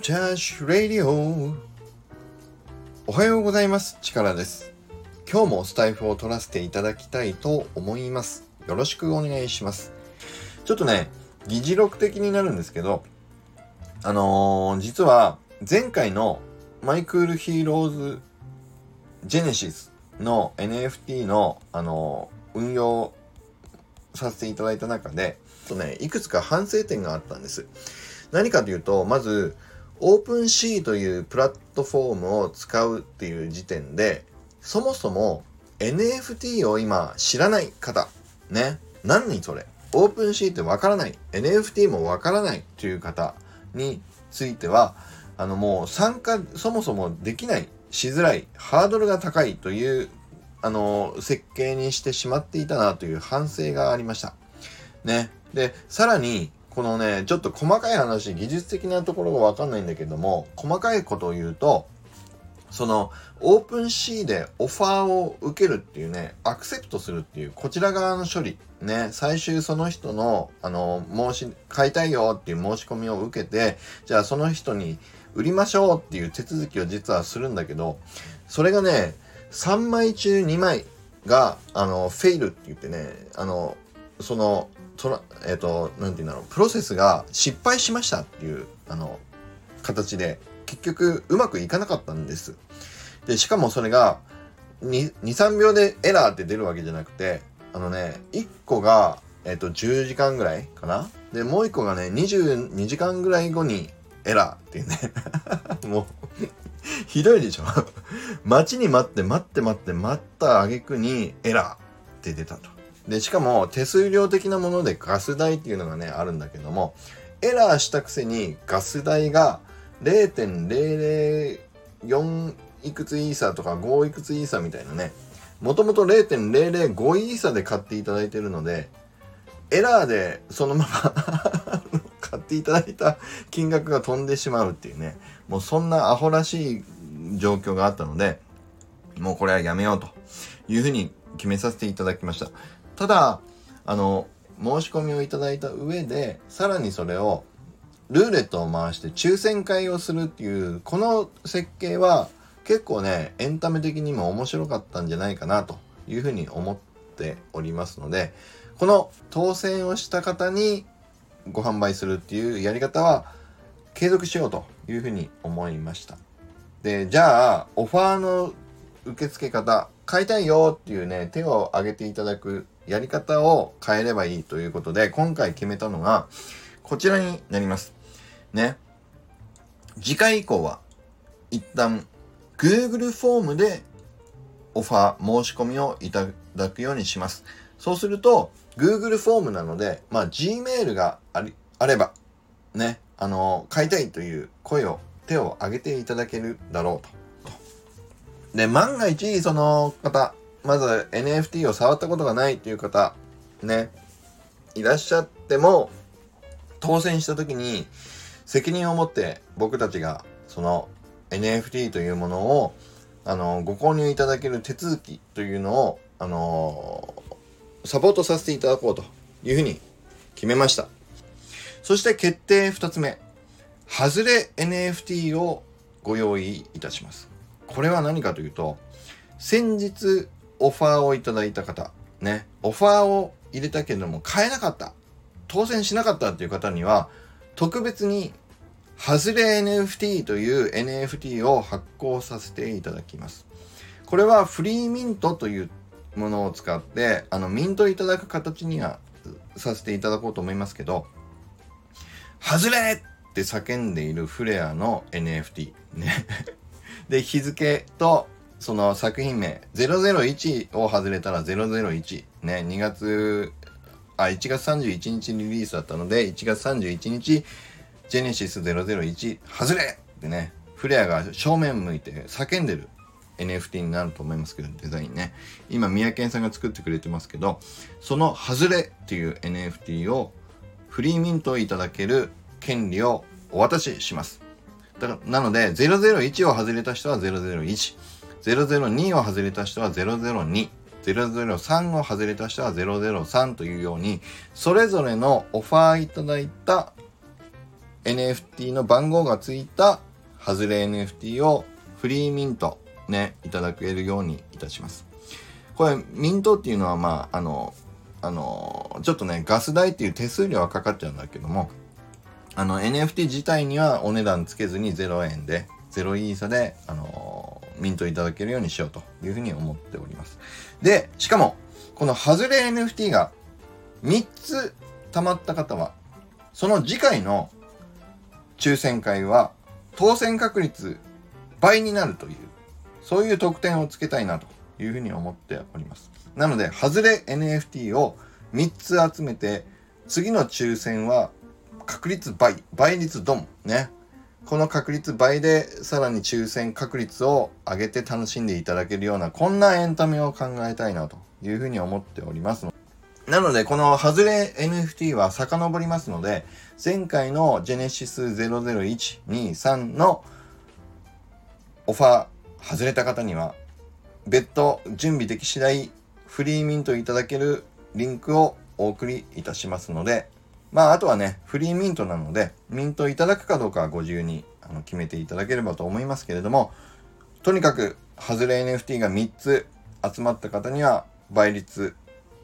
チャーシュレディオおはようございます。力です。今日もスタイフを取らせていただきたいと思います。よろしくお願いします。ちょっとね議事録的になるんですけどあのー、実は前回のマイクールヒーローズジェネシスの NFT のあのー、運用させていただいた中でとねいくつか反省点があったんです。何かというと、まず、 OpenSea というプラットフォームを使うっていう時点で、そもそも NFT を今知らない方、ね、何それ？ OpenSea ってわからない、NFT もわからないという方については、あのもう参加そもそもできない、しづらい、ハードルが高いという、あの、設計にしてしまっていたなという反省がありました。ね。で、さらに、このね、ちょっと細かい話、技術的なところがわかんないんだけども、細かいことを言うと、その、オープンシーでオファーを受けるっていうね、アクセプトするっていう、こちら側の処理、ね、最終その人の、あの、申し、買いたいよっていう申し込みを受けて、じゃあその人に売りましょうっていう手続きを実はするんだけど、それがね、3枚中2枚が、あの、フェイルって言ってね、あの、その、その、えっ、ー、と、なんて言うんだろう、プロセスが失敗しましたっていう、あの、形で、結局うまくいかなかったんです。で、しかもそれが、2、3秒でエラーって出るわけじゃなくて、あのね、1個が、えっ、ー、と、10時間ぐらいかなで、もう1個がね、22時間ぐらい後にエラーっていうね。もうひどいでしょ 待ちに待って待って待って待った挙句にエラーって出たと。で、しかも手数料的なものでガス代っていうのがね、あるんだけども、エラーしたくせにガス代が0.004いくつイーサーとか5いくつイーサみたいなね、もともと0.005イーサで買っていただいてるので、エラーでそのまま 買っていただいた金額が飛んでしまうっていうね、もうそんなアホらしい状況があったので、もうこれはやめようというふうに決めさせていただきました。ただ、あの、申し込みをいただいた上で、さらにそれをルーレットを回して抽選会をするっていう、この設計は結構ね、エンタメ的にも面白かったんじゃないかなというふうに思っておりますので、この当選をした方にご販売するっていうやり方は継続しようというふうに思いました。で、じゃあ、オファーの受付方、買いたいよっていうね、手を挙げていただくやり方を変えればいいということで、今回決めたのが、こちらになります。ね。次回以降は、一旦、Google フォームでオファー、申し込みをいただくようにします。そうすると、Google フォームなので、まあ、Gmail があり、あれば、ね、あの、買いたいという声を、手を挙げていただけるだろうと。で、万が一、その方、まず NFT を触ったことがないっていう方、ね、いらっしゃっても、当選した時に責任を持って僕たちがその NFT というものをあのご購入いただける手続きというのをあのサポートさせていただこうというふうに決めました。そして決定2つ目。外れ NFT をご用意いたします。これは何かというと、先日オファーをいただいた方、ね、オファーを入れたけども買えなかった、当選しなかったっていう方には、特別に、外れ NFT という NFT を発行させていただきます。これはフリーミントというものを使って、あの、ミントいただく形にはさせていただこうと思いますけど、外れって叫んでいるフレアの NFT。ね。で、日付とその作品名、001を外れたら001。ね、2月、あ、1月31日リリースだったので、1月31日、ジェネシス001、外れってね、フレアが正面向いて叫んでる NFT になると思いますけど、デザインね。今、三宅さんが作ってくれてますけど、その外れっていう NFT をフリーミントいただける権利をお渡しします。だからなので、001を外れた人は001。002を外れた人は002。003を外れた人は003というように、それぞれのオファーいただいた NFT の番号がついた外れ NFT をフリーミントね、いただけるようにいたします。これ、ミントっていうのは、まあ、あの、あの、ちょっとね、ガス代っていう手数料はかかっちゃうんだけども、あの、NFT 自体にはお値段つけずに0円で、0イーサで、あの、ミントいただけるようにしようというふうに思っております。で、しかも、この外れ NFT が3つ溜まった方は、その次回の抽選会は当選確率倍になるという、そういう特典をつけたいなというふうに思っております。なので、外れ NFT を3つ集めて、次の抽選は確率倍、倍率ドン、ね。この確率倍でさらに抽選確率を上げて楽しんでいただけるような、こんなエンタメを考えたいなというふうに思っております。なので、この外れ NFT は遡りますので、前回の Genesis 00123のオファー外れた方には、別途準備でき次第フリーミントいただけるリンクをお送りいたしますので、まあ、あとはね、フリーミントなので、ミントいただくかどうかはご自由にあの決めていただければと思いますけれども、とにかく、外れ NFT が3つ集まった方には、倍率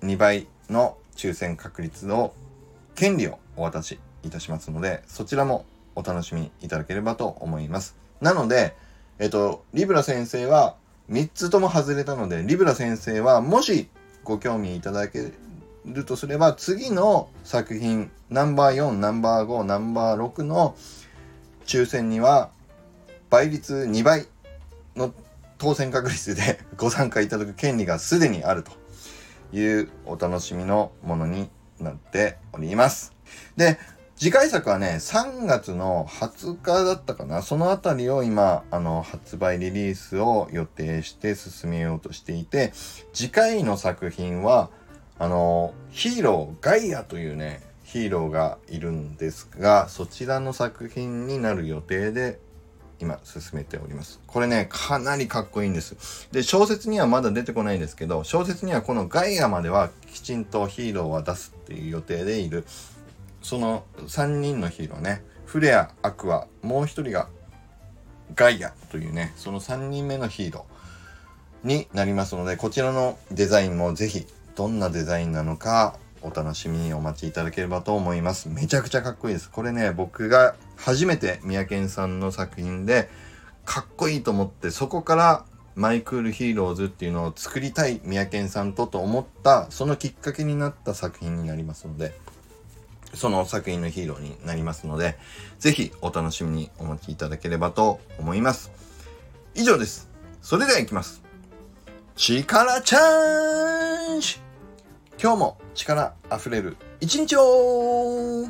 2倍の抽選確率の権利をお渡しいたしますので、そちらもお楽しみいただければと思います。なので、えっと、リブラ先生は3つとも外れたので、リブラ先生はもしご興味いただけるとすれば、次の作品、ナンバー4、ナンバー5、ナンバー6の抽選には、倍率2倍の当選確率で ご参加いただく権利がすでにあるというお楽しみのものになっております。で、次回作はね、3月の20日だったかな。そのあたりを今、あの、発売リリースを予定して進めようとしていて、次回の作品は、あの、ヒーロー、ガイアというね、ヒーローがいるんですが、そちらの作品になる予定で今進めております。これね、かなりかっこいいんです。で、小説にはまだ出てこないんですけど、小説にはこのガイアまではきちんとヒーローは出すっていう予定でいる。その3人のヒーローね、フレア、アクア、もう一人がガイアというね、その3人目のヒーローになりますので、こちらのデザインもぜひどんなデザインなのかお楽しみにお待ちいただければと思います。めちゃくちゃかっこいいです。これね、僕が初めて三宅さんの作品でかっこいいと思って、そこからマイクールヒーローズっていうのを作りたい三宅さんとと思った、そのきっかけになった作品になりますので、その作品のヒーローになりますので、ぜひお楽しみにお待ちいただければと思います。以上です。それでは行きます。力チャンジ。今日も力あふれる一日を。